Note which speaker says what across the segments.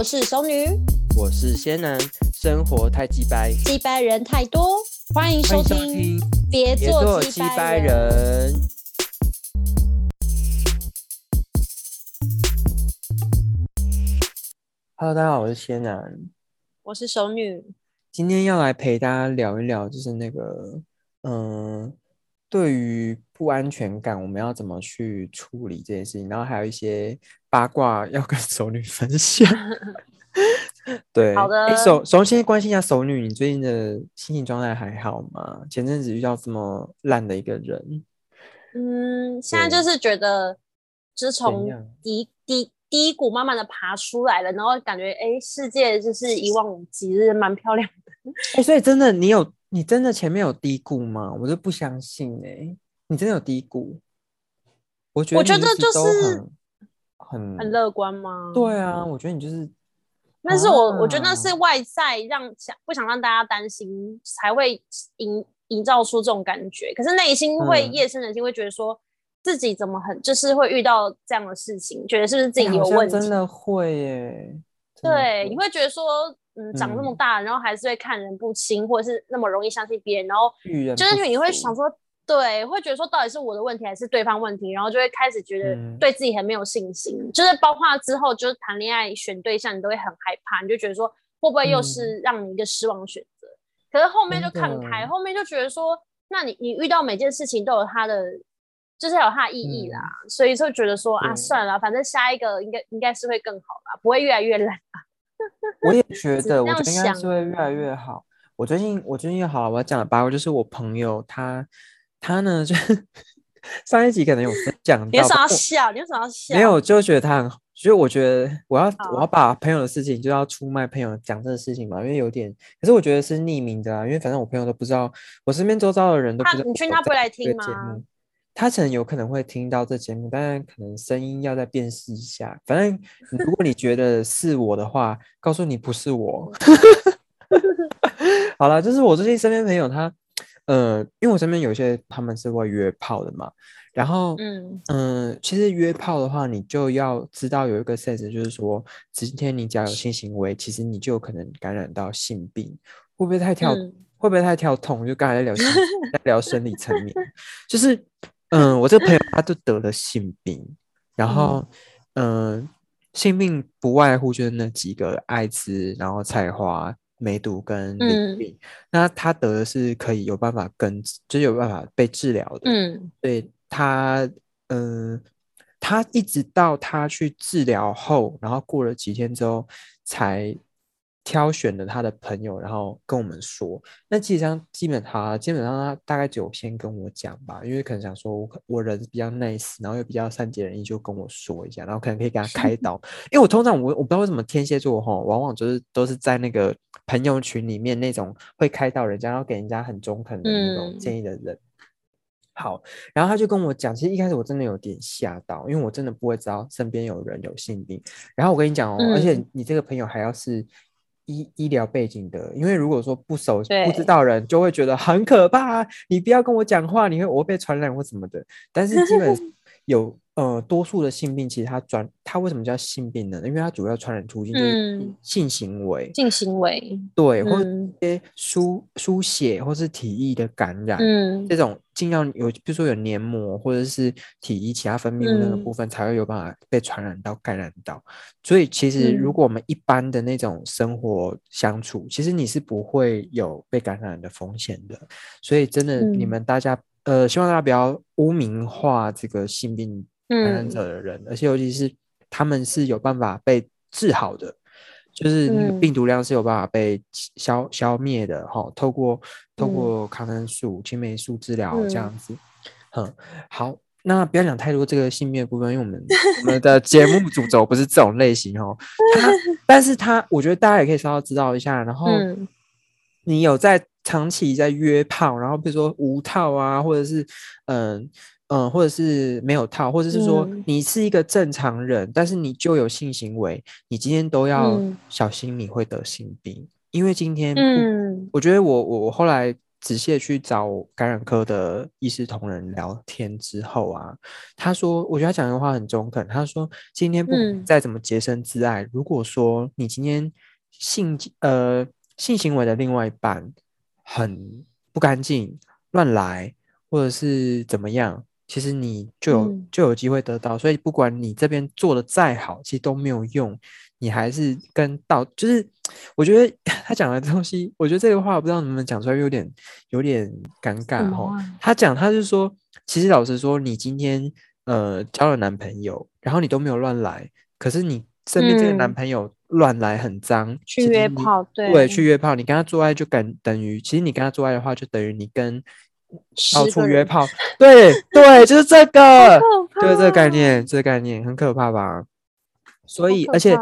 Speaker 1: 我是熟女，
Speaker 2: 我是仙男，生活太鸡掰，
Speaker 1: 鸡掰人太多，欢迎收听，别
Speaker 2: 别
Speaker 1: 做
Speaker 2: 做鸡
Speaker 1: 鸡掰。人。
Speaker 2: Hello，大家好，我是仙男，
Speaker 1: 我是熟女，
Speaker 2: 今天要来陪大家聊一聊，就是那个，嗯，对于不安全感，我们要怎么去处理这件事情，然后还有一些八卦要跟熟女分享。对，
Speaker 1: 好的
Speaker 2: 诶熟熟先关心一下熟女，你最近的心情状态还好吗？前阵子遇到这么烂的一个人，
Speaker 1: 嗯，现在就是觉得，就从低低低谷慢慢的爬出来了，然后感觉哎，世界就是一望无际，就是蛮漂亮的。
Speaker 2: 哎、所以真的，你有你真的前面有低谷吗？我都不相信哎、你真的有低谷？我觉得
Speaker 1: 我觉得就是
Speaker 2: 很很
Speaker 1: 很乐观吗？
Speaker 2: 对啊，我觉得你就是
Speaker 1: 但是我、我觉得那是
Speaker 2: 啊
Speaker 1: 外在让想不想让大家担心，才会营营造出这种感觉。可是内心会
Speaker 2: 嗯
Speaker 1: 夜深人静，会觉得说自己怎么很就是会遇到这样的事情，觉得是不是自己有问题？
Speaker 2: 真的会耶。
Speaker 1: 对，你会觉得说，嗯，长这么
Speaker 2: 嗯
Speaker 1: 大，然后还是会看人不清，或者是那么容易相信别人，然后就是你会想说，对，会觉得说到底是我的问题还是对方问题，然后就会开始觉得
Speaker 2: 嗯
Speaker 1: 对自己很没有信心，就是包括之后就是谈恋爱选对象，你都会很害怕，你就觉得说会不会又
Speaker 2: 嗯
Speaker 1: 是让你一个失望的选择？可是后面就看开，后面就觉得说，那你你遇到每件事情都有它的。就是有它的意义啦，所以就觉得说啊，算了，反正下一个应该应该是会更好啦，不会越来越烂。
Speaker 2: 我也觉得，我觉得应该是会越来
Speaker 1: 啊
Speaker 2: 越好。我最近我最近好了，我要讲的八卦就是我朋友他他呢，就是上一集可能有分享
Speaker 1: 你为什么要笑？你为什么要笑？
Speaker 2: 没有，就觉得他很，所以我觉得我要我要把朋友的事情就要出卖朋友讲这个事情嘛，因为有点，可是我觉得是匿名的啊，因为反正我朋友都不知道，我身边周遭的人都不
Speaker 1: 他你确定
Speaker 2: 知道我
Speaker 1: 他不会来听吗？
Speaker 2: 他可能有可能会听到这节目，但是可能声音要再辨识一下。反正如果你觉得是我的话，告诉你不是我。好了，就是我最近身边朋友他，呃，因为我身边有些他们是会约炮的嘛，然后
Speaker 1: 嗯
Speaker 2: 嗯，其实约炮的话，你就要知道有一个 sense，就是说，今天你只要有性行为，其实你就有可能感染到性病，会不会太跳？
Speaker 1: 嗯
Speaker 2: 会不会太跳痛？就刚才在聊，在聊生理层面，就是嗯，我这个朋友他就得了性病，然后嗯，性病不外乎就是那几个艾滋，然后菜花、梅毒跟淋
Speaker 1: 嗯
Speaker 2: 病。那他得的是可以有办法根治，就是有办法被治疗的。
Speaker 1: 嗯
Speaker 2: 对他，嗯、他一直到他去治疗后，然后过了几天之后，才挑选了他的朋友，然后跟我们说。那基本上，基本他基本上他大概只有先跟我讲吧，因为可能想说我我人比较 nice，然后又比较善解人意，就跟我说一下，然后可能可以给他开导。因为我通常我我不知道为什么天蝎座哈，往往就是都是在那个朋友群里面那种会开导人家，然后给人家很中肯的那种
Speaker 1: 嗯
Speaker 2: 建议的人。好，然后他就跟我讲，其实一开始我真的有点吓到，因为我真的不会知道身边有人有性病。然后我跟你讲哦，而且
Speaker 1: 嗯
Speaker 2: 你这个朋友还要是医医疗背景的，因为如果说不熟不知道人，就会觉得很可怕，你不要跟我讲话，你会我会被传染或什么的。但是基本 有呃多数的性病，其实它转它为什么叫性病呢？因为它主要传染途径就是
Speaker 1: 嗯
Speaker 2: 性行为，
Speaker 1: 性行为，
Speaker 2: 对，或者
Speaker 1: 嗯
Speaker 2: 一些输输血或是体液的感染。
Speaker 1: 嗯
Speaker 2: 这种尽量有，比如说有黏膜或者是体液其他分泌物那个部
Speaker 1: 嗯
Speaker 2: 分，才会有办法被传染到、感染到。所以其实如
Speaker 1: 嗯
Speaker 2: 果我们一般的那种生活相处，其实你是不会有被感染的风险的。所以真的，你
Speaker 1: 嗯
Speaker 2: 们大家呃，希望大家不要污名化这个性病感染
Speaker 1: 嗯
Speaker 2: 者的人，而且尤其是他们是有办法被治好的。就是那个
Speaker 1: 嗯
Speaker 2: 病毒量是有办法被消消灭的哈，透过透
Speaker 1: 嗯
Speaker 2: 过抗生素、青霉素治疗这
Speaker 1: 嗯
Speaker 2: 样子。嗯，好，那不要讲太多这个性病的部分，因为我们 我们的节目主轴不是这种类型哦。它，但是它，我觉得大家也可以稍稍知道一下。然后
Speaker 1: 嗯
Speaker 2: 你有在长期在约炮，然后比如说无套啊，或者是嗯。嗯，或者是没有套，或者是说
Speaker 1: 嗯。
Speaker 2: 你是一个正常人，但是你就有性行为，你今天都要
Speaker 1: 嗯。
Speaker 2: 小心你会得性病，因为今天
Speaker 1: 嗯。
Speaker 2: 我觉得我我我后来仔细地去找感染科的医师同仁聊天之后啊，他说，我觉得他讲的话很中肯。他说，今天不再怎么洁身自爱，如果说你今天性呃性行为的另外一半很不干净、乱来，或者是怎么样，其实你就有、
Speaker 1: 嗯
Speaker 2: 就有机会得到。所以不管你这边做的再好，其实都没有用，你还是跟到就是。我觉得 他讲的东西，我觉得这个话我不知道能不能讲出来，有点有点尴尬哦。
Speaker 1: 啊
Speaker 2: 他讲，他是说，其实老实说，你今天呃交了男朋友，然后你都没有乱来，可是你身边这个男
Speaker 1: 嗯
Speaker 2: 朋友乱来很脏，
Speaker 1: 去约炮对
Speaker 2: 对，去约炮，你跟他做爱就等等于，其实你跟他做爱的话，就等于你跟到处约炮，对对，就是这个，
Speaker 1: 就
Speaker 2: 是这个概念，这个概念很可怕吧？所以，而且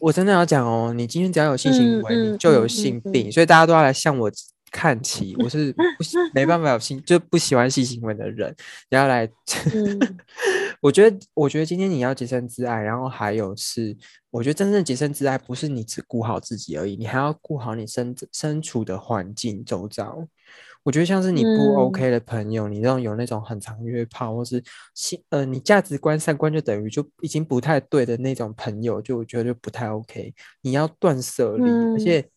Speaker 2: 我真的要讲哦，你今天只要有性行
Speaker 1: 嗯
Speaker 2: 为，你
Speaker 1: 嗯
Speaker 2: 就有性病，所以大家都要来向我看齐。我是不喜没办法有性，就不喜欢性行为的人，你要来。
Speaker 1: 嗯
Speaker 2: 我觉得，我觉得今天你要洁身自爱，然后还有是，我觉得真正洁身自爱不是你只顾好自己而已，你还要顾好你身身处的环境周遭。我觉得像是你不
Speaker 1: 嗯
Speaker 2: OK 的朋友，你那种有那种很常约炮，或是性呃你价值观三观就等于就已经不太对的那种朋友，就我觉得就不太 OK。你要断舍离，而
Speaker 1: 嗯
Speaker 2: 且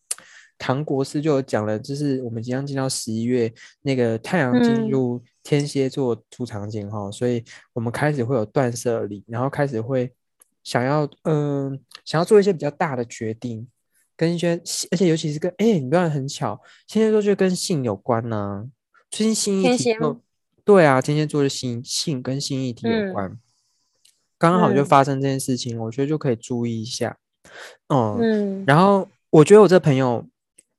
Speaker 2: 唐国师就有讲了，就是我们即将进到十一月，那个太阳进
Speaker 1: 嗯
Speaker 2: 入天蝎座出场景哈，所以我们开始会有断舍离，然后开始会想要嗯、想要做一些比较大的决定。跟一些，而且尤其是跟哎、你不要很巧，天蝎座就跟性有关呢、最近性议题就对啊，天蝎座的性性跟性议题有
Speaker 1: 嗯
Speaker 2: 关，刚好就
Speaker 1: 嗯。
Speaker 2: 发生这件事情，我觉得就可以注意一下。嗯，
Speaker 1: 嗯。
Speaker 2: 然后我觉得我这朋友，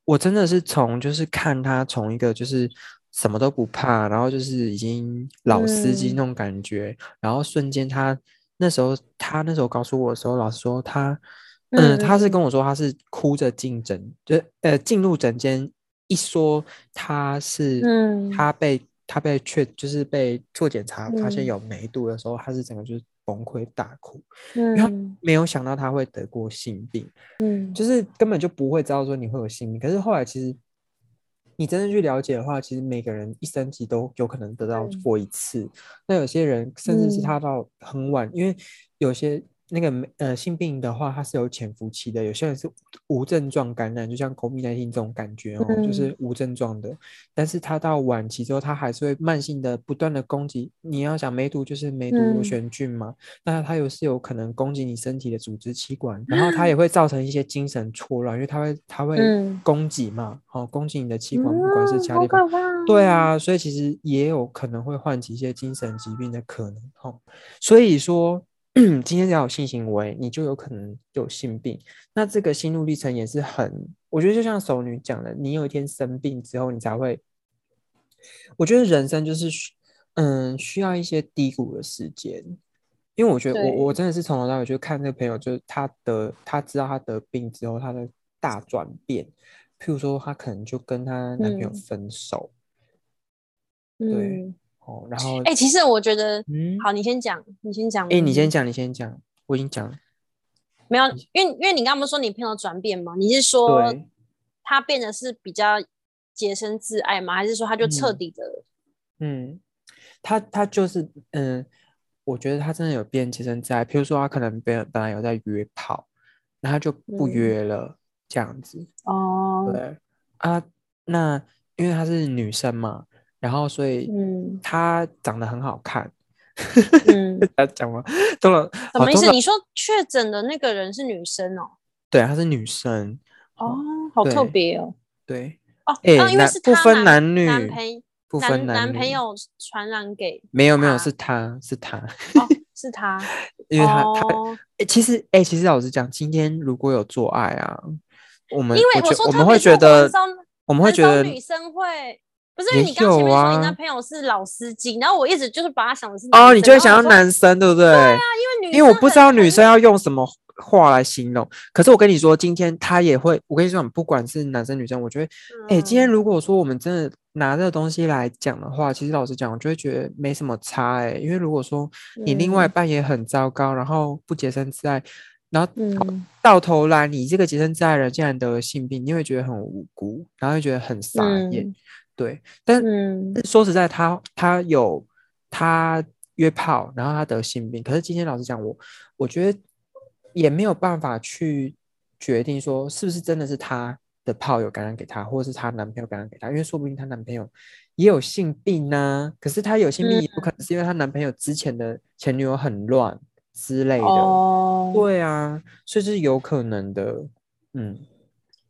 Speaker 2: 我真的是从就是看他从一个就是什么都不怕，然后就是已经老司机
Speaker 1: 嗯。
Speaker 2: 那种感觉，然后瞬间他那时候他那时候告诉我的时候，老师说他，嗯，
Speaker 1: 嗯
Speaker 2: 他是
Speaker 1: 嗯
Speaker 2: 跟我说他是哭着进诊，就呃进入诊间，一说他是
Speaker 1: 嗯。
Speaker 2: 他被他被确就是被做检查发现
Speaker 1: 嗯。
Speaker 2: 有梅毒的时候，他是整个就是崩溃大哭。因为他
Speaker 1: 嗯。
Speaker 2: 没有想到他会得过性病，
Speaker 1: 嗯。
Speaker 2: 就是根本就不会知道说你会有性病。可是后来其实你真正去了解的话，其实每个人一生级都有可能得到
Speaker 1: 嗯
Speaker 2: 过一次。那有些人甚至是
Speaker 1: 嗯。
Speaker 2: 他到很晚，因为有些那个没呃性病的话，它是有潜伏期的。有些人是无症状感染，就像 COVID-19 这种感觉哦，就
Speaker 1: 嗯
Speaker 2: 是无症状的。但是它到晚期之后，它还是会慢性的不断的攻击。你要想梅毒就是梅毒螺
Speaker 1: 嗯
Speaker 2: 旋菌嘛，那它有是有可能攻击你身体的组织器官，然后它也会造成一些精神错乱，因为它会它会
Speaker 1: 嗯
Speaker 2: 攻击嘛，哦，攻击你的器官，不管是
Speaker 1: 嗯
Speaker 2: 其他地方。对啊，所以其实也有可能会唤起一些精神疾病的可能哈。所以说，今天只要有性行为，你就有可能有性病。那这个心路历程也是很，我觉得就像熟女讲的，你有一天生病之后，你才会。我觉得人生就是，嗯，需要一些低谷的时间，因为我觉得我我真的是从头到尾就看这个朋友，就是他得他知道他得病之后，他的大转变，譬如说他可能就跟他男朋友
Speaker 1: 嗯。
Speaker 2: 分手，对。
Speaker 1: 嗯，
Speaker 2: 哦，然后
Speaker 1: 哎、其实我觉得，
Speaker 2: 嗯，
Speaker 1: 好，你先讲，你先讲。
Speaker 2: 哎，你先
Speaker 1: 嗯
Speaker 2: 讲，你先讲，我已经讲了，
Speaker 1: 没有，因为因为你刚刚不是说你朋友转变嘛？你是说，他变得是比较洁身自爱吗？还是说他就彻
Speaker 2: 嗯
Speaker 1: 底的？
Speaker 2: 嗯，他他就是嗯，我觉得他真的有变洁身自爱，譬如说他可能本本来有在约炮，那他就不
Speaker 1: 嗯
Speaker 2: 约了，这样子。
Speaker 1: 哦，
Speaker 2: 对啊，那因为她是女生嘛，然后所以
Speaker 1: 嗯
Speaker 2: 她长得很好看，讲吗？通了，
Speaker 1: 什么意思？你说确诊的那个人是女生哦？
Speaker 2: 对，她是女生，
Speaker 1: 哦，好特
Speaker 2: 对
Speaker 1: 别哦。
Speaker 2: 对，
Speaker 1: 哦，因为是不
Speaker 2: 分男女
Speaker 1: 男朋
Speaker 2: 不分
Speaker 1: 男
Speaker 2: 女
Speaker 1: 朋友传染给
Speaker 2: 没有没有是他是他，
Speaker 1: 哦，是他，
Speaker 2: 因为她她
Speaker 1: 哦
Speaker 2: 哎，其实哎，其实老实讲，今天如果有做爱啊，我们
Speaker 1: 因为
Speaker 2: 我
Speaker 1: 说我
Speaker 2: 们会觉得我们会
Speaker 1: 很
Speaker 2: 觉得
Speaker 1: 女生会。不是你刚前面
Speaker 2: 有
Speaker 1: 说你
Speaker 2: 啊
Speaker 1: 男朋友是老司机，然后我一直就是把他想的是
Speaker 2: 哦，你就会想要男生，对不对？
Speaker 1: 因为女
Speaker 2: 因为我不知道女生要用什么话来形容，可是我跟你说，今天他也会，我跟你说，不管是男生女生，我觉得，哎、今天
Speaker 1: 嗯
Speaker 2: 如果说我们真的拿这个东西来讲的话，其实老实讲，我就会觉得没什么差、哎，因为如果说你另外一
Speaker 1: 嗯
Speaker 2: 半也很糟糕，然后不洁身自爱，然后
Speaker 1: 嗯
Speaker 2: 到头来你这个洁身自爱的人竟然得了性病，你会觉得很无辜，然后会觉得很傻眼。
Speaker 1: 嗯
Speaker 2: 对，但
Speaker 1: 嗯
Speaker 2: 说实在，他他有他约炮，然后他得性病，可是今天老师讲，我我觉得也没有办法去决定说是不是真的是他的炮友感染给他，或者是她男朋友感染给她，因为说不定她男朋友也有性病呢、可是她有性病，也不可能是因为她男朋友之前的前女友很乱之类的。
Speaker 1: 哦，
Speaker 2: 对啊，所以这是有可能的。嗯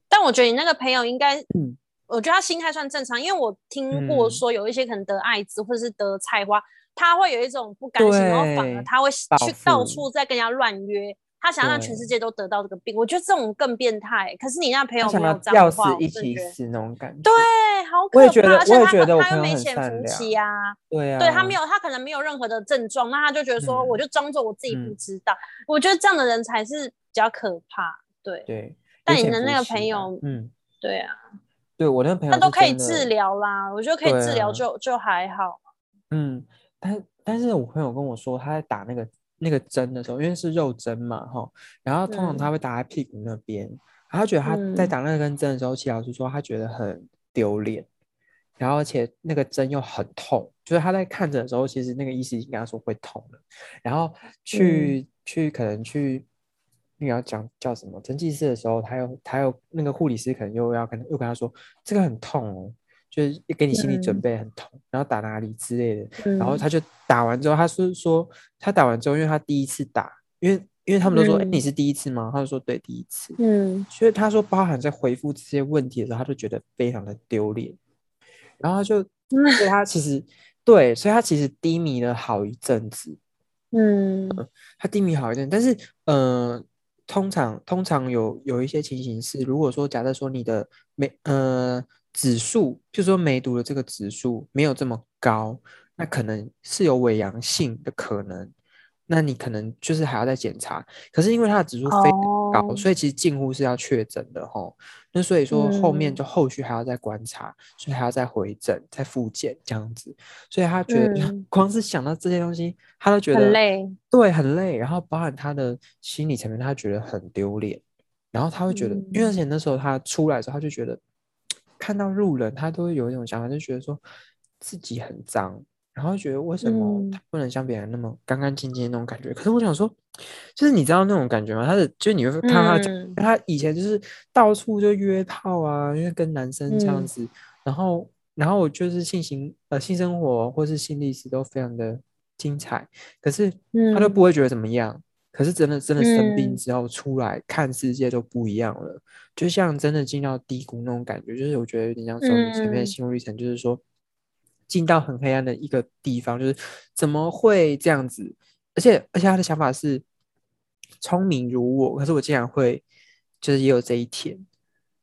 Speaker 1: 但我觉得你那个朋友应该，
Speaker 2: 嗯
Speaker 1: 我觉得他心态算正常，因为我听过
Speaker 2: 嗯
Speaker 1: 说有一些可能得艾滋或者是得菜花，他会有一种不甘心，然后反而他会去到
Speaker 2: 复
Speaker 1: 处在跟人家乱约，他想要让全世界都得到这个病。我觉得这种更变态。可是你那朋友没有
Speaker 2: 要吊死
Speaker 1: 这样的话，我
Speaker 2: 一起死那种感觉。
Speaker 1: 对，好可怕。
Speaker 2: 我也觉得
Speaker 1: 而且他
Speaker 2: 我也觉得我
Speaker 1: 他又没潜伏期啊，
Speaker 2: 对啊，
Speaker 1: 对他没有，他可能没有任何的症状，那他就觉得说，
Speaker 2: 嗯
Speaker 1: 我就装作我自己不
Speaker 2: 嗯
Speaker 1: 知道。我觉得这样的人才是比较可怕。对，
Speaker 2: 对。
Speaker 1: 但你的那个朋友
Speaker 2: 嗯，
Speaker 1: 对啊，
Speaker 2: 对我那个朋友
Speaker 1: 他都可以治疗啦，我觉得可以治疗
Speaker 2: 啊
Speaker 1: 就就还好。
Speaker 2: 嗯，但但是我朋友跟我说，他在打那个那个针的时候，因为是肉针嘛，哈，然后通常他
Speaker 1: 嗯
Speaker 2: 会打在屁股那边，然后他觉得他在
Speaker 1: 嗯
Speaker 2: 打那根针的时候，齐老师说他觉得很丢脸，然后而且那个针又很痛，就是他在看着的时候，其实那个医师已经跟他说会痛了，然后去、去可能去。那个要讲叫什么针剂室的时候，他又他又那个护理师可能又要跟又跟他说这个很痛哦，就是给你心理准
Speaker 1: 嗯。
Speaker 2: 备很痛，然后打哪里之类的，然后
Speaker 1: 嗯。
Speaker 2: 他就打完之后，他是说他打完之后，因为他第一次打，因为因为他们都说，哎、
Speaker 1: 嗯
Speaker 2: 你是第一次吗？他就说对，第一次。
Speaker 1: 嗯。
Speaker 2: 所以他说，包含在回复这些问题的时候，他就觉得非常的丢脸，然后他就，所以他其实对，所以他其实低迷了好一阵子，
Speaker 1: 嗯
Speaker 2: 他低迷好一阵，但是呃，通常通常有有一些情形是，如果说假设说你的梅呃指数，就说梅毒的这个指数没有这么高，那可能是有伪阳性的可能，那你可能就是还要再检查。可是因为它的指数非高，
Speaker 1: 哦
Speaker 2: 所以其实近乎是要确诊的吼。那所以说后面
Speaker 1: 嗯
Speaker 2: 就后续还要再观察，所以还要再回诊、再复检这样子。所以他觉得
Speaker 1: 嗯
Speaker 2: 光是想到这些东西，他都觉得
Speaker 1: 很累。
Speaker 2: 对，很累，然后包含他的心理层面，他觉得很丢脸，然后他会觉得，因为而
Speaker 1: 嗯
Speaker 2: 且那时候他出来的时候，他就觉得 看到路人，他都会有一种想法，就觉得说自己很脏，然后觉得为什么
Speaker 1: 嗯。
Speaker 2: 他不能像别人那么干干净净那种感觉？可是我想说，就是你知道那种感觉吗？他的就是你会看他，
Speaker 1: 嗯。
Speaker 2: 他以前就是到处就约炮啊，因为跟男生这样
Speaker 1: 嗯。
Speaker 2: 子，然后然后就是性行呃性生活或是性历史都非常的精彩，可是他都
Speaker 1: 嗯。
Speaker 2: 不会觉得怎么样。可是真的真的生病
Speaker 1: 嗯。
Speaker 2: 之后出来看世界都不一样了，就像真的进到低谷那种感觉，就是我觉得有点像说你前面心路历程，就是说进到很黑暗的一个地方，就是怎么会这样子？而且而且他的想法是聪明如我，可是我竟然会就是也有这一天，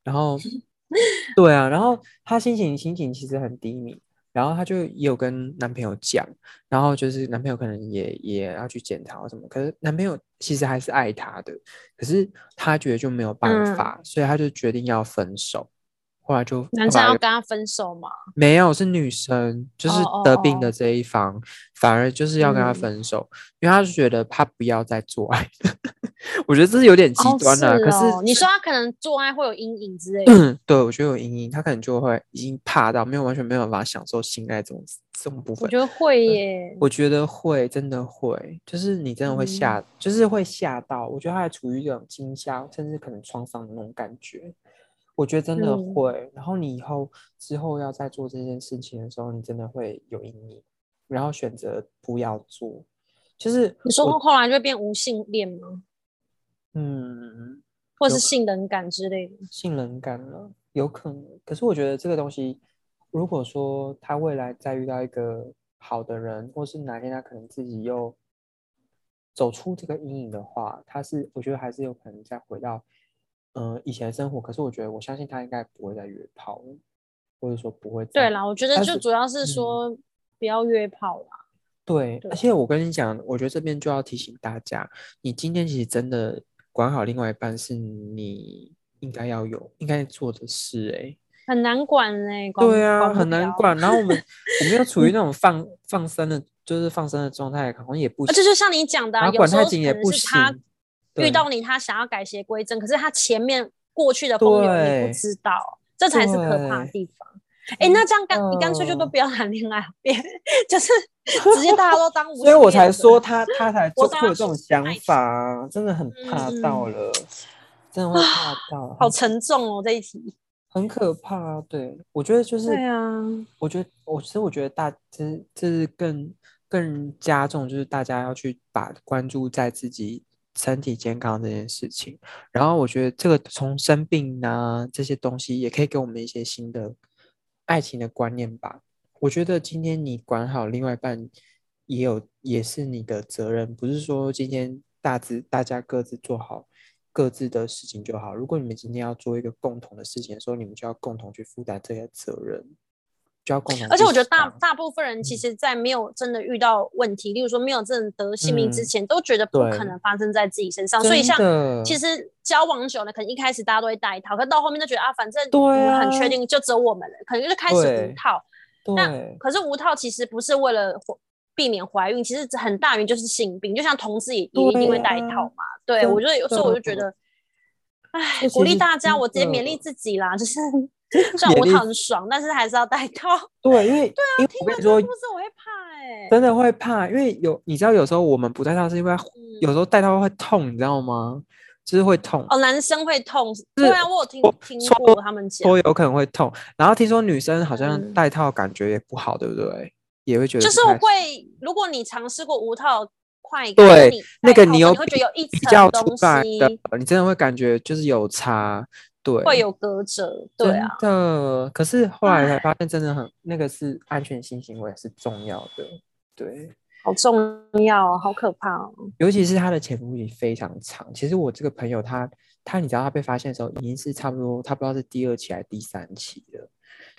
Speaker 2: 然后 对啊，然后她心情心情其实很低迷，然后她就也有跟男朋友讲，然后就是男朋友可能也也要去检查什么，可是男朋友其实还是爱她的，可是她觉得就没有办
Speaker 1: 嗯
Speaker 2: 法，所以她就决定要分手，后来就
Speaker 1: 男生要跟他分手嘛？
Speaker 2: 没有，是女生，就是得病的
Speaker 1: 哦
Speaker 2: 这一方，反而就是要跟他
Speaker 1: 嗯
Speaker 2: 分手，因为他是觉得他不要再做爱。我觉得这是有点极
Speaker 1: 哦
Speaker 2: 端了、可
Speaker 1: 哦
Speaker 2: 是
Speaker 1: 你说他可能做爱会有阴影之类的，
Speaker 2: 嗯，对我觉得有阴影，他可能就会已经怕到没有完全没有办法享受性爱这种这种部分。
Speaker 1: 我觉得会耶。
Speaker 2: 我觉得会，真的会，就是你真的会吓，
Speaker 1: 嗯
Speaker 2: 就是会吓到。我觉得他还处于一种惊吓，甚至可能创伤的那种感觉。我觉得真的
Speaker 1: 嗯
Speaker 2: 会。然后你以后之后要再做这件事情的时候，你真的会有阴影，然后选择不要做。就是
Speaker 1: 你说
Speaker 2: 我
Speaker 1: 后来就会变无性恋吗？
Speaker 2: 嗯，
Speaker 1: 或是性冷感之类的？
Speaker 2: 性冷感了，有可能。可是我觉得这个东西，如果说他未来再遇到一个好的人，或是哪天他可能自己又走出这个阴影的话，他是我觉得还是有可能再回到嗯、呃以前的生活。可是我觉得我相信他应该不会再约炮了，或者说不会
Speaker 1: 对啦，我觉得就主要是
Speaker 2: 嗯
Speaker 1: 说不要约炮啦。
Speaker 2: 对，
Speaker 1: 对
Speaker 2: 而且我跟你讲，我觉得这边就要提醒大家，你今天其实真的管好另外一半是你应该要有、应该做的事、欸。
Speaker 1: 很难管哎、管
Speaker 2: 对啊。很难管。然后我们 我们又处于那种放放生的，就是放生的状态，好像也不行。
Speaker 1: 而且就像你讲的、
Speaker 2: 管太紧也不行对
Speaker 1: 遇到你，他想要改邪归正，可是他前面过去的风流你不知道，这才是可怕的地方。哎，那这样干，你干脆就都不要谈恋爱，别 就是直接大家都当无。
Speaker 2: 所以我才说他他才会有这种想法，真的很怕到了，真的会怕到。
Speaker 1: 好沉重哦，这一题
Speaker 2: 很可怕。对，我觉得就是
Speaker 1: 对啊，
Speaker 2: 我觉得我其实我觉得大这这是更更加重，就是大家要去把关注在自己。身体健康这件事情，然后我觉得这个从生病啊这些东西，也可以给我们一些新的爱情的观念吧。我觉得今天你管好另外一半，也有也是你的责任，不是说今天大致大家各自做好各自的事情就好。如果你们今天要做一个共同的事情的时候，你们就要共同去负担这些责任。就要共同，
Speaker 1: 而且我觉得大大部分人其实，在没有真的遇到问题，例如说没有真的得性命之前，都觉得不可能发生在自己身上。所以像其实交往久了，可能一开始大家都会戴套，可到后面都觉得啊，反正我很确定就只有我们了，可能就开始无套。那可是无套其实不是为了避免怀孕，其实很大原因就是性病。就像同志也也一定会戴套嘛。对我觉得有时候我就觉得，哎，鼓励大家，我直接勉励自己啦，就是。虽然无套很爽，但是还是要戴套。
Speaker 2: 对，因为
Speaker 1: 对啊，听完说故事我会怕哎，
Speaker 2: 真的会怕，因为有你知道，有时候我们不戴套是因为有时候戴套会痛，你知道吗？就是会痛
Speaker 1: 哦，男生会痛，对啊，我有听听过他们讲，
Speaker 2: 说有可能会痛。然后听说女生好像戴套感觉也不好，对不对？也会觉得
Speaker 1: 就是会，如果你尝试过无套，快
Speaker 2: 对那个你
Speaker 1: 有
Speaker 2: 会
Speaker 1: 觉得有一
Speaker 2: 层
Speaker 1: 东西，
Speaker 2: 你真的会感觉就是有差。对，
Speaker 1: 会有隔着，对啊。
Speaker 2: 的，可是后来才发现，真的很那个是安全性行为是重要的，对，
Speaker 1: 好重要，好可怕哦。
Speaker 2: 尤其是他的潜伏期非常长。其实我这个朋友，他他，你知道他被发现的时候，已经是差不多，他不知道是第二期还是第三期了，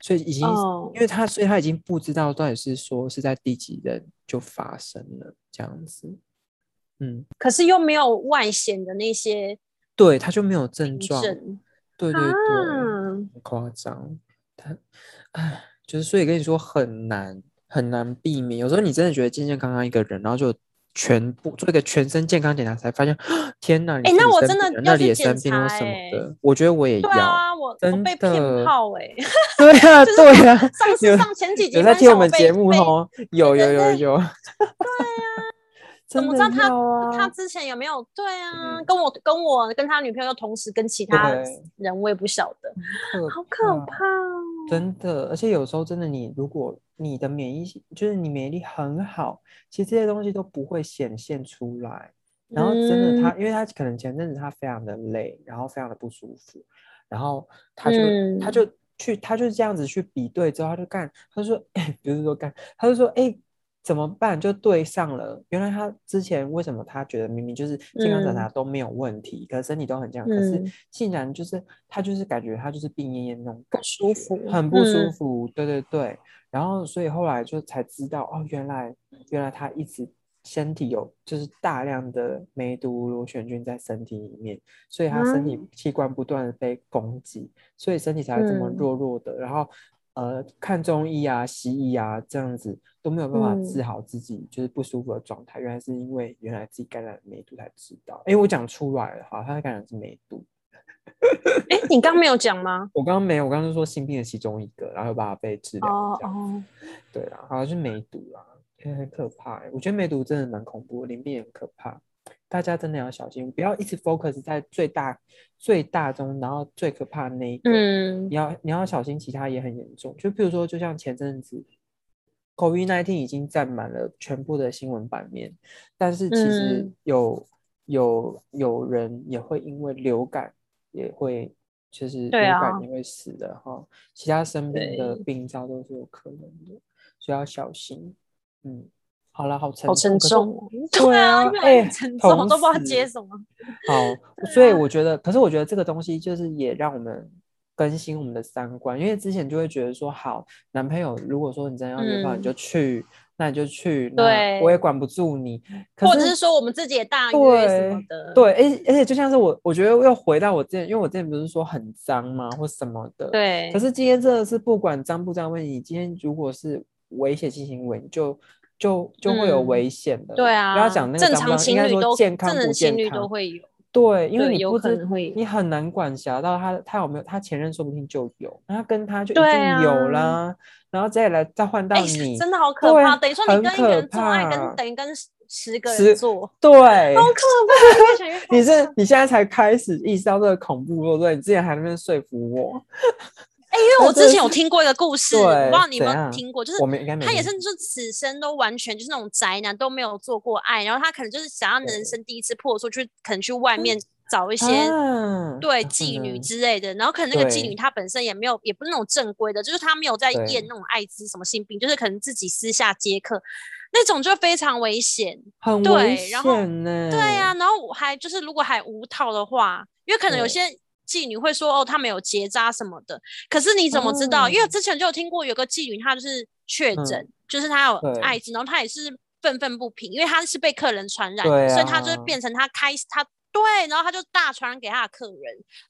Speaker 2: 所以已经，因为他，所以他已经不知道到底是说是在第几任就发生了这样子。嗯，
Speaker 1: 可是又没有外显的那些，
Speaker 2: 对，他就没有症状。对对对，很夸张，他，唉，就是所以跟你说很难很难避免。有时候你真的觉得健健康康一个人，然后就全部做一个全身健康检查，才发现，天哪！
Speaker 1: 哎，那我真的
Speaker 2: 那里也生病了什么的，我觉得我也要。对
Speaker 1: 啊，我我被骗炮哎。
Speaker 2: 对啊，对啊。
Speaker 1: 上次上前几集
Speaker 2: 有在听我们节目哦，有有有有。对
Speaker 1: 啊。怎么知道他他之前有没有？对啊，跟我跟我跟他女朋友同时跟其他人，我也不晓得，好可怕，
Speaker 2: 真的。而且有时候真的，你如果你的免疫就是你免疫力很好，其实这些东西都不会显现出来。然后真的他，因为他可能前阵子他非常的累，然后非常的不舒服，然后他就他就去他就是这样子去比对之后，他就干，他就说，比如说干，他就说，哎。怎么办？就对上了。原来他之前为什么他觉得明明就是健康检查都没有问题，可是身体都很健康，可是竟然就是他就是感觉他就是病恹恹那种
Speaker 1: 不舒服，
Speaker 2: 很不舒服。对对对。然后所以后来就才知道哦，原来原来他一直身体有就是大量的梅毒螺旋菌在身体里面，所以他身体器官不断的被攻击，所以身体才会这么弱弱的。然后。呃，看中医啊、西医啊，这样子都没有办法治好自己就是不舒服的状态。原来是因为原来自己感染梅毒才知道。哎，我讲出来了，好，他感染是梅毒。
Speaker 1: 哎，你刚没有讲吗？
Speaker 2: 我刚刚没有，我刚刚说性病的其中一个，然后又把它被治疗。哦哦，对啦，好像是梅毒啦，很可怕。我觉得梅毒真的蛮恐怖，淋病也很可怕。大家真的要小心，不要一直 focus 在最大、最大中，然后最可怕的那一个。嗯，你要你要小心，其他也很严重。就比如说，就像前阵子，COVID-19 已经占满了全部的新闻版面，但是其实有有有人也会因为流感也会，就是流感也会死的哈。其他生病的病灶都是有可能的，所以要小心。嗯。好了，好沉，
Speaker 1: 好沉重，
Speaker 2: 对啊，
Speaker 1: 哎，沉重，都不知道接什么。
Speaker 2: 好，所以我觉得，可是我觉得这个东西就是也让我们更新我们的三观，因为之前就会觉得说，好，男朋友如果说你真的要约炮，你就去，那你就去，对，我也管不住你。
Speaker 1: 或者是说我们自己也大约什么的，
Speaker 2: 对，而而且就像是我，我觉得又回到我之前，因为我之前不是说很脏吗，或什么的，
Speaker 1: 对。
Speaker 2: 可是今天真的是不管脏不脏问题，今天如果是危险性行为，你就。就就会有危险的，
Speaker 1: 对啊，
Speaker 2: 不要讲那个
Speaker 1: 正常情侣都
Speaker 2: 健康
Speaker 1: 不健康都会有，
Speaker 2: 对，因为你不
Speaker 1: 知会，
Speaker 2: 你很难管辖到他，他有没有他前任，说不定就有，然后跟他就一定有啦，然后再来再换到你，
Speaker 1: 真的好可怕。等于说你跟一个人做爱，跟等于跟十个人做，
Speaker 2: 对，
Speaker 1: 好可怕。
Speaker 2: 你是你现在才开始意识到这个恐怖，对不对？你之前还在那边说服我。
Speaker 1: 哎，因为我之前有听过一个故事，我不知道你有没有听过，就是
Speaker 2: 他
Speaker 1: 也是就此生都完全就是那种宅男，都没有做过爱，然后他可能就是想要人生第一次破处，去可能去外面找一些对妓女之类的，然后可能那个妓女她本身也没有，也不是那种正规的，就是她没有在验那种艾滋什么性病，就是可能自己私下接客那种就非常危险，
Speaker 2: 很危险呢。
Speaker 1: 对呀，然后还就是如果还无套的话，因为可能有些。妓女会说：“哦，她没有结扎什么的。”可是你怎么知道？因为之前就有听过有个妓女，她就是确诊，就是她有艾滋，然后她也是愤愤不平，因为她是被客人传染，所以她就变成她开她对，然后她就大传染给她的客人。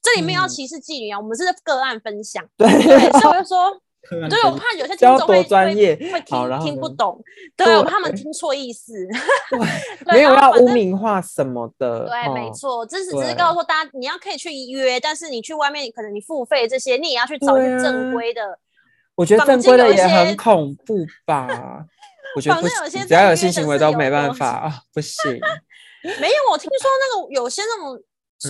Speaker 1: 这里面要歧视妓女啊，我们是个案分享，对，所以我就 说。对，我怕有些听众会听听不懂，对我怕他们听错意思。
Speaker 2: 对，没有要污名化什么的。
Speaker 1: 对，没错，只是只是告诉大家，你要可以去约，但是你去外面可能你付费这些，你也要去找一些正规的。
Speaker 2: 我觉得正规的也很恐怖吧？我觉得不，只要有性行为都没办法啊，不行。
Speaker 1: 没有，我听说那个有些那种。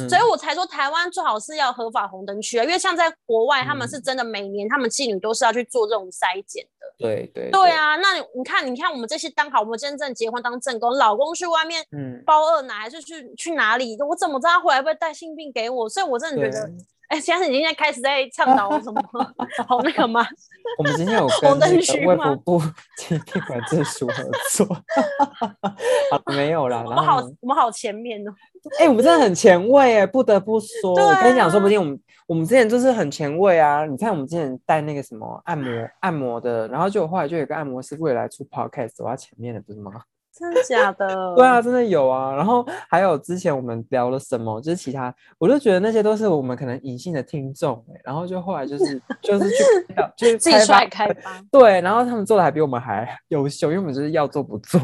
Speaker 1: 所以我才说台湾最好是要合法红灯区啊，因为像在国外，他们是真的每年他们妓女都是要去做这种筛检的。
Speaker 2: 对对
Speaker 1: 对啊，那你看，你看我们这些当好，我们真正结婚当正宫，老公去外面包二奶，还是去去哪里？我怎么知道他回来会不会带性病给我？所以我真的觉得。哎，现在你现在开始在倡导什么？好那个吗？
Speaker 2: 我们今天有跟卫福部 监监管证书合作，没有啦。
Speaker 1: 我们好，我们好前面哦。
Speaker 2: 哎，我们真的很前卫哎，不得不说。我跟你讲，说不定我们我们之前就是很前卫啊。你看我们之前带那个什么按摩按摩的，然后就后来就有个按摩师未来出 podcast 走到前面的，不是吗？
Speaker 1: 真的假的？
Speaker 2: 对啊，真的有啊。然后还有之前我们聊了什么，就是其他，我就觉得那些都是我们可能隐性的听众然后就后来就是 就是去就是
Speaker 1: 自己出来开发。
Speaker 2: 对，然后他们做的还比我们还优秀，因为我们就是要做不做。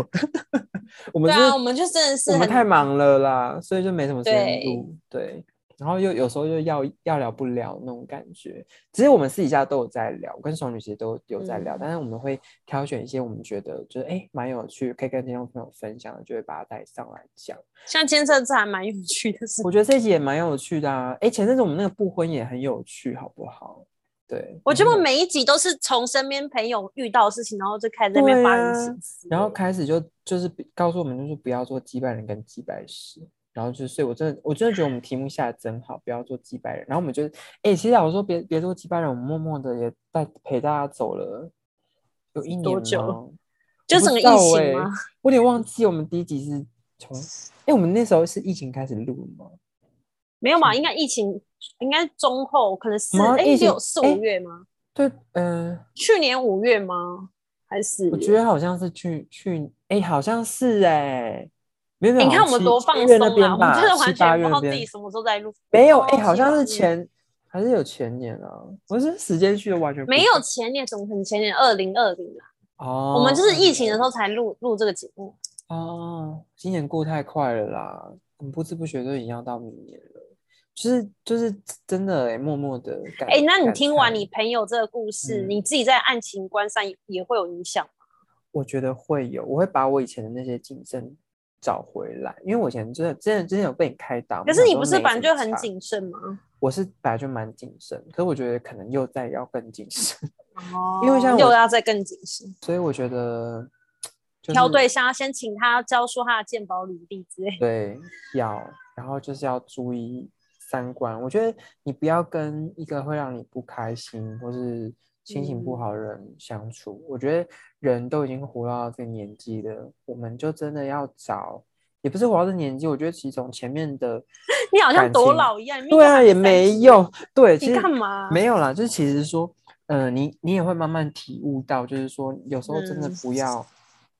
Speaker 2: 我们
Speaker 1: 对啊，我们就真的是
Speaker 2: 我们太忙了啦，所以就没什么时间录。对。然后又有时候又要要聊不了那种感觉，其实我们私底下都有在聊，跟爽女其实都有在聊，但是我们会挑选一些我们觉得就是哎蛮有趣，可以跟听众朋友分享的，就会把它带上来讲。
Speaker 1: 像前阵子还蛮有趣的，
Speaker 2: 我觉得这集也蛮有趣的啊。哎，前阵子我们那个不婚也很有趣，好不好？对，
Speaker 1: 我觉得每一集都是从身边朋友遇到事情，然后就开始那边发人深思，
Speaker 2: 然后开始就就是告诉我们，就是不要做击败人跟击败事。然后就是，所以我真的，我真的觉得我们题目下的真好，不要做几百人。然后我们就，哎，其实我说别别做几百人，我们默默的也带陪大家走了有一年多
Speaker 1: 久？就整个疫情吗？
Speaker 2: 我有点忘记，我们第一集是从，哎，我们那时候是疫情开始录吗？
Speaker 1: 没有嘛，应该疫情应该中后，可能四哎有四五月吗？
Speaker 2: 对，嗯，
Speaker 1: 去年五月吗？还是？
Speaker 2: 我觉得好像是去去，哎，好像是哎。
Speaker 1: 你看我们多放松啊！我们真的完全不知道自己什么时候在录。
Speaker 2: 没有哎，好像是前还是有前年啊？我是时间去的完全
Speaker 1: 没有前年，怎么可能前年？二零二零啊！哦，我们就是疫情的时候才录录这个节目。
Speaker 2: 哦，今年过太快了啦！我们不知不觉都已经要到明年了，就是就是真的哎，默默的。
Speaker 1: 哎，那你听完你朋友这个故事，你自己在案情观上也会有影响吗？
Speaker 2: 我觉得会有，我会把我以前的那些谨慎。找回来，因为我以前真的、真的、真的有被你开导。
Speaker 1: 可是你不是本来就很谨慎吗？
Speaker 2: 我是本来就蛮谨慎，可是我觉得可能又在要更谨慎。
Speaker 1: 哦，
Speaker 2: 因为像
Speaker 1: 又要再更谨慎，
Speaker 2: 所以我觉得
Speaker 1: 挑对象要先请他教出他的鉴宝履历之类。
Speaker 2: 对，要，然后就是要注意三观。我觉得你不要跟一个会让你不开心或是。心情不好的人相处，我觉得人都已经活到这个年纪了，我们就真的要找，也不是活到这年纪，我觉得其实从前面的，
Speaker 1: 你好像多老一样，
Speaker 2: 对啊，也没用，对，其实
Speaker 1: 干嘛？
Speaker 2: 没有啦，就是其实说，呃，你你也会慢慢体悟到，就是说有时候真的不要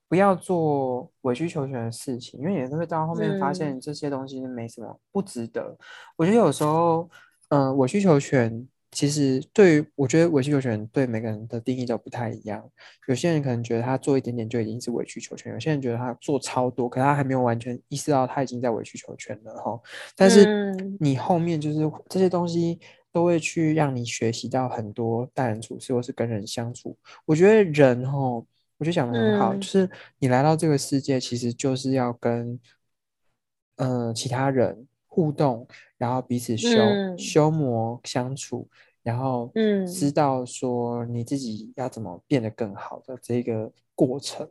Speaker 2: 不要做委曲求全的事情，因为也会到后面发现这些东西没什么不值得。我觉得有时候，嗯，委曲求全。其实对于我觉得委曲求全对每个人的定义都不太一样。有些人可能觉得他做一点点就已经是委曲求全，有些人觉得他做超多，可他还没有完全意识到他已经在委曲求全了哈。但是你后面就是这些东西都会去让你学习到很多待人处事或是跟人相处。我觉得人哈，我就想的很好，就是你来到这个世界，其实就是要跟嗯其他人。互动，然后彼此修修磨相处，然后嗯，知道说你自己要怎么变得更好的这个过程，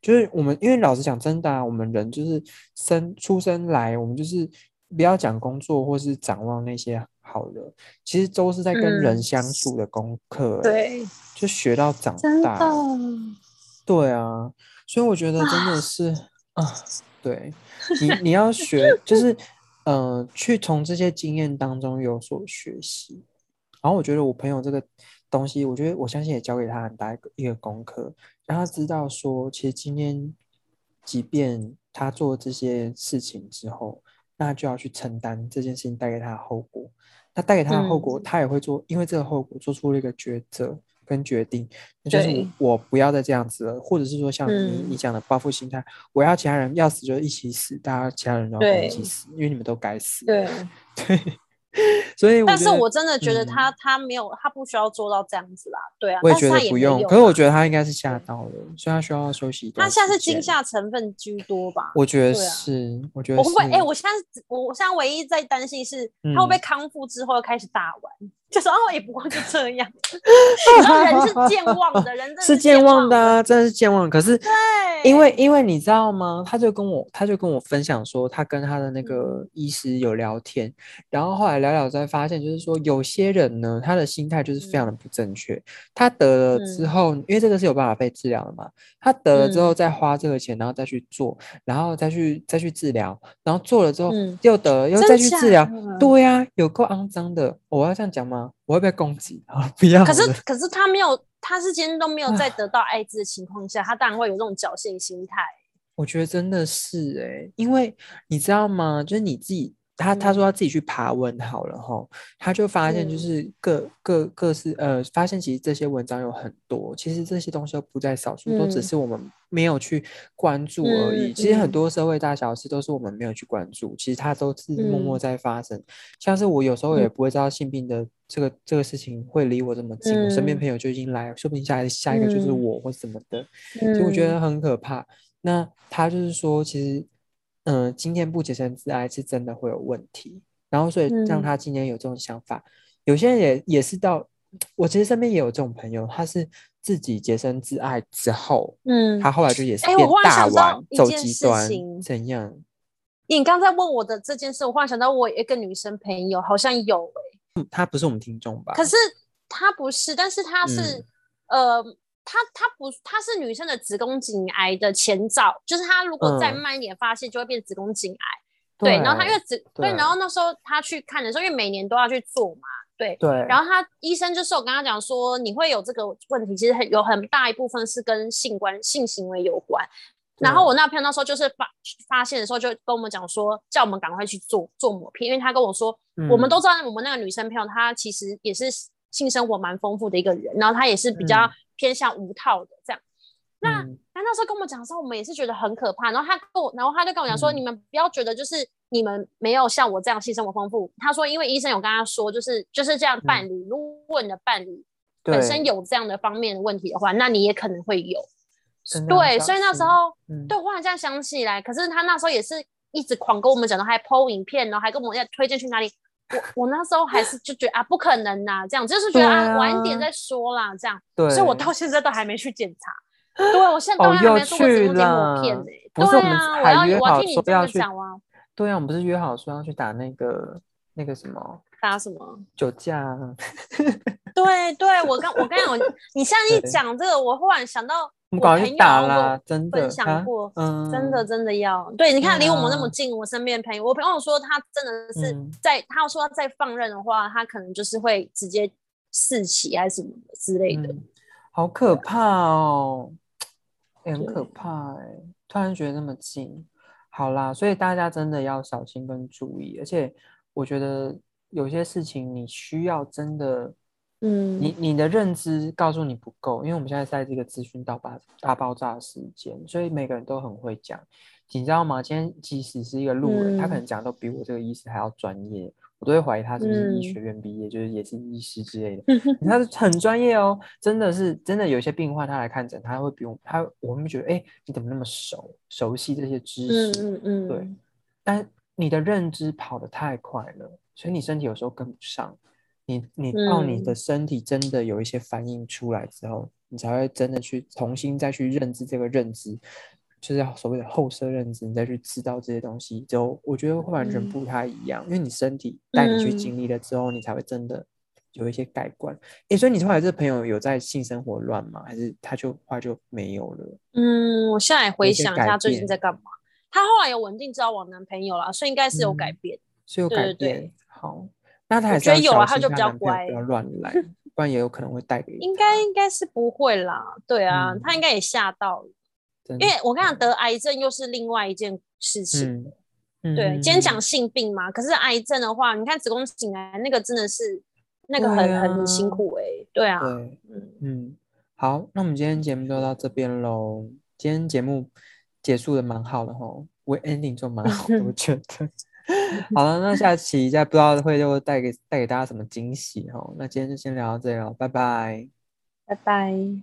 Speaker 2: 就是我们因为老实讲，真的啊，我们人就是生出生来，我们就是不要讲工作或是展望那些好的，其实都是在跟人相处的功课，
Speaker 1: 对，
Speaker 2: 就学到长大，对啊，所以我觉得真的是啊，对 你你要学就是。嗯，去从这些经验当中有所学习，然后我觉得我朋友这个东西，我觉得我相信也教给他很大一个一个功课，让他知道说，其实今天即便他做这些事情之后，那就要去承担这件事情带给他的后果。那带给他的后果，他也会做，因为这个后果做出了一个抉择。跟决定，那就是我不要再这样子了，或者是说像你你讲的报复心态，我要其他人要死就一起死，大家其他人都要一起死，因为你们都该死。
Speaker 1: 对
Speaker 2: 对。所以，
Speaker 1: 但是我真的觉得他他没有，他不需要做到这样子啦。对啊，
Speaker 2: 我也觉得不用。可是我觉得他应该是吓到了，所以他需要休息。
Speaker 1: 他现在是惊吓成分居多吧？
Speaker 2: 我觉得是，我觉得
Speaker 1: 我会不会？哎，我现在我我现在唯一在担心是，他会不会康复之后又开始大玩？就说哦，也不过就这样。人是健忘的，人是
Speaker 2: 健
Speaker 1: 忘的
Speaker 2: 啊，真的是健忘。可是，
Speaker 1: 对，
Speaker 2: 因为因为你知道吗？他就跟我他就跟我分享说，他跟他的那个医师有聊天，然后后来聊聊才发现，就是说有些人呢，他的心态就是非常的不正确。他得了之后，因为这个是有办法被治疗的嘛，他得了之后再花这个钱，然后再去做，然后再去再去治疗，然后做了之后又得了，又再去治疗。对呀，有够肮脏的。我要这样讲吗？我会被攻击啊！不要。
Speaker 1: 可是，可是他没有，他是今天都没有在得到艾滋的情况下，他当然会有这种侥幸心态。
Speaker 2: 我觉得真的是哎，因为你知道吗？就是你自己。他他说他自己去爬文好了哈，他就发现就是各各各式呃，发现其实这些文章有很多，其实这些东西都不在少数，都只是我们没有去关注而已。其实很多社会大小事都是我们没有去关注，其实它都是默默在发生。像是我有时候也不会知道性病的这个这个事情会离我这么近，我身边朋友就已经来，说不定下下一个就是我或什么的，所以我觉得很可怕。那他就是说，其实。嗯，今天不洁身自爱是真的会有问题，然后所以让他今天有这种想法。有些人也也是到我其实身边也有这种朋友，他是自己洁身自爱之后，嗯，他后来就也是变大玩，走极端，怎样？
Speaker 1: 你刚才问我的这件事，我忽然想到，我一个女生朋友好像有
Speaker 2: 哎，他不是我们听众吧？
Speaker 1: 可是他不是，但是他是呃。她她不，她是女生的子宫颈癌的前兆，就是她如果再慢一点发现，就会变子宫颈癌。对，然后她因为子对，然后那时候她去看的时候，因为每年都要去做嘛，对
Speaker 2: 对。
Speaker 1: 然后她医生就是我跟她讲说，你会有这个问题，其实很有很大一部分是跟性关性行为有关。然后我那朋友那时候就是发发现的时候，就跟我们讲说，叫我们赶快去做做抹片，因为他跟我说，我们都知道我们那个女生朋友她其实也是性生活蛮丰富的一个人，然后她也是比较。偏向无套的这样，那他那时候跟我们讲的时候，我们也是觉得很可怕。然后他跟我，然后他就跟我讲说：“你们不要觉得就是你们没有像我这样性生活丰富。”他说：“因为医生有跟他说，就是就是这样伴侣，如果你的伴侣本身有这样的方面的问题的话，那你也可能会有。”对，所以那时候，对，忽然这样想起来，可是他那时候也是一直狂跟我们讲的，还 PO 影片，然后还跟我们要推荐去哪里。我我那时候还是就觉得啊，不可能呐，这样就是觉得啊，晚一点再说啦，这样。对。所以我到现在都还没去检查。对，我现在都还没做过子宫颈抹片呢。
Speaker 2: 不是我们
Speaker 1: 还
Speaker 2: 约好
Speaker 1: 说
Speaker 2: 要去。
Speaker 1: 对
Speaker 2: 啊，我们不是约好说要去打那个那个什么？
Speaker 1: 打什么？
Speaker 2: 酒驾。
Speaker 1: 对对，我刚我刚讲，你现在一讲这个，我忽然想到。我朋友
Speaker 2: 打啦，真的
Speaker 1: 分享过，真的。真的要对，你看离我们那么近，我身边朋友，我朋友说他真的是在，他说再放任的话，他可能就是会直接四起还是什么之类的，
Speaker 2: 好可怕哦，很可怕哎，突然觉得那么近，好啦，所以大家真的要小心跟注意，而且我觉得有些事情你需要真的，
Speaker 1: 嗯，
Speaker 2: 你你的认知告诉你不够，因为我们现在在这个资讯大爆大爆炸的时间，所以每个人都很会讲，你知道吗？今天即使是一个路人，他可能讲都比我这个医师还要专业。我都会怀疑他是不是医学院毕业，就是也是医师之类的。他是很专业哦，真的是真的。有些病患他来看诊，他会比我他我们觉得，哎，你怎么那么熟熟悉这些知识？
Speaker 1: 嗯嗯
Speaker 2: 对。但你的认知跑得太快了，所以你身体有时候跟不上。你你到你的身体真的有一些反应出来之后，你才会真的去重新再去认知这个认知。就是所谓的后设认知，你再去知道这些东西，就我觉得会完全不太一样，因为你身体带你去经历了之后，你才会真的有一些改观。哎，所以你后来这朋友有在性生活乱吗？还是他就后来就没有了？
Speaker 1: 嗯，我现在回想一下最近在干嘛。他后来有稳定交往男朋友了，所以应该是有改变，
Speaker 2: 是有改变。好，那他还
Speaker 1: 觉得有
Speaker 2: 啊，
Speaker 1: 他就比较乖，
Speaker 2: 不要乱来，不然也有可能会带给。
Speaker 1: 应该应该是不会啦，对啊，他应该也吓到了。因为我跟你讲，得癌症又是另外一件事情。对，今天讲性病嘛，可是癌症的话，你看子宫颈癌那个真的是那个很很辛苦哎。对啊。
Speaker 2: 对，嗯嗯。好，那我们今天节目就到这边喽。今天节目结束的蛮好的吼，我 ending 就蛮好的，我觉得。好了，那下期再不知道会就带给带给大家什么惊喜哈。那今天就先聊到这里了，拜拜。
Speaker 1: 拜拜。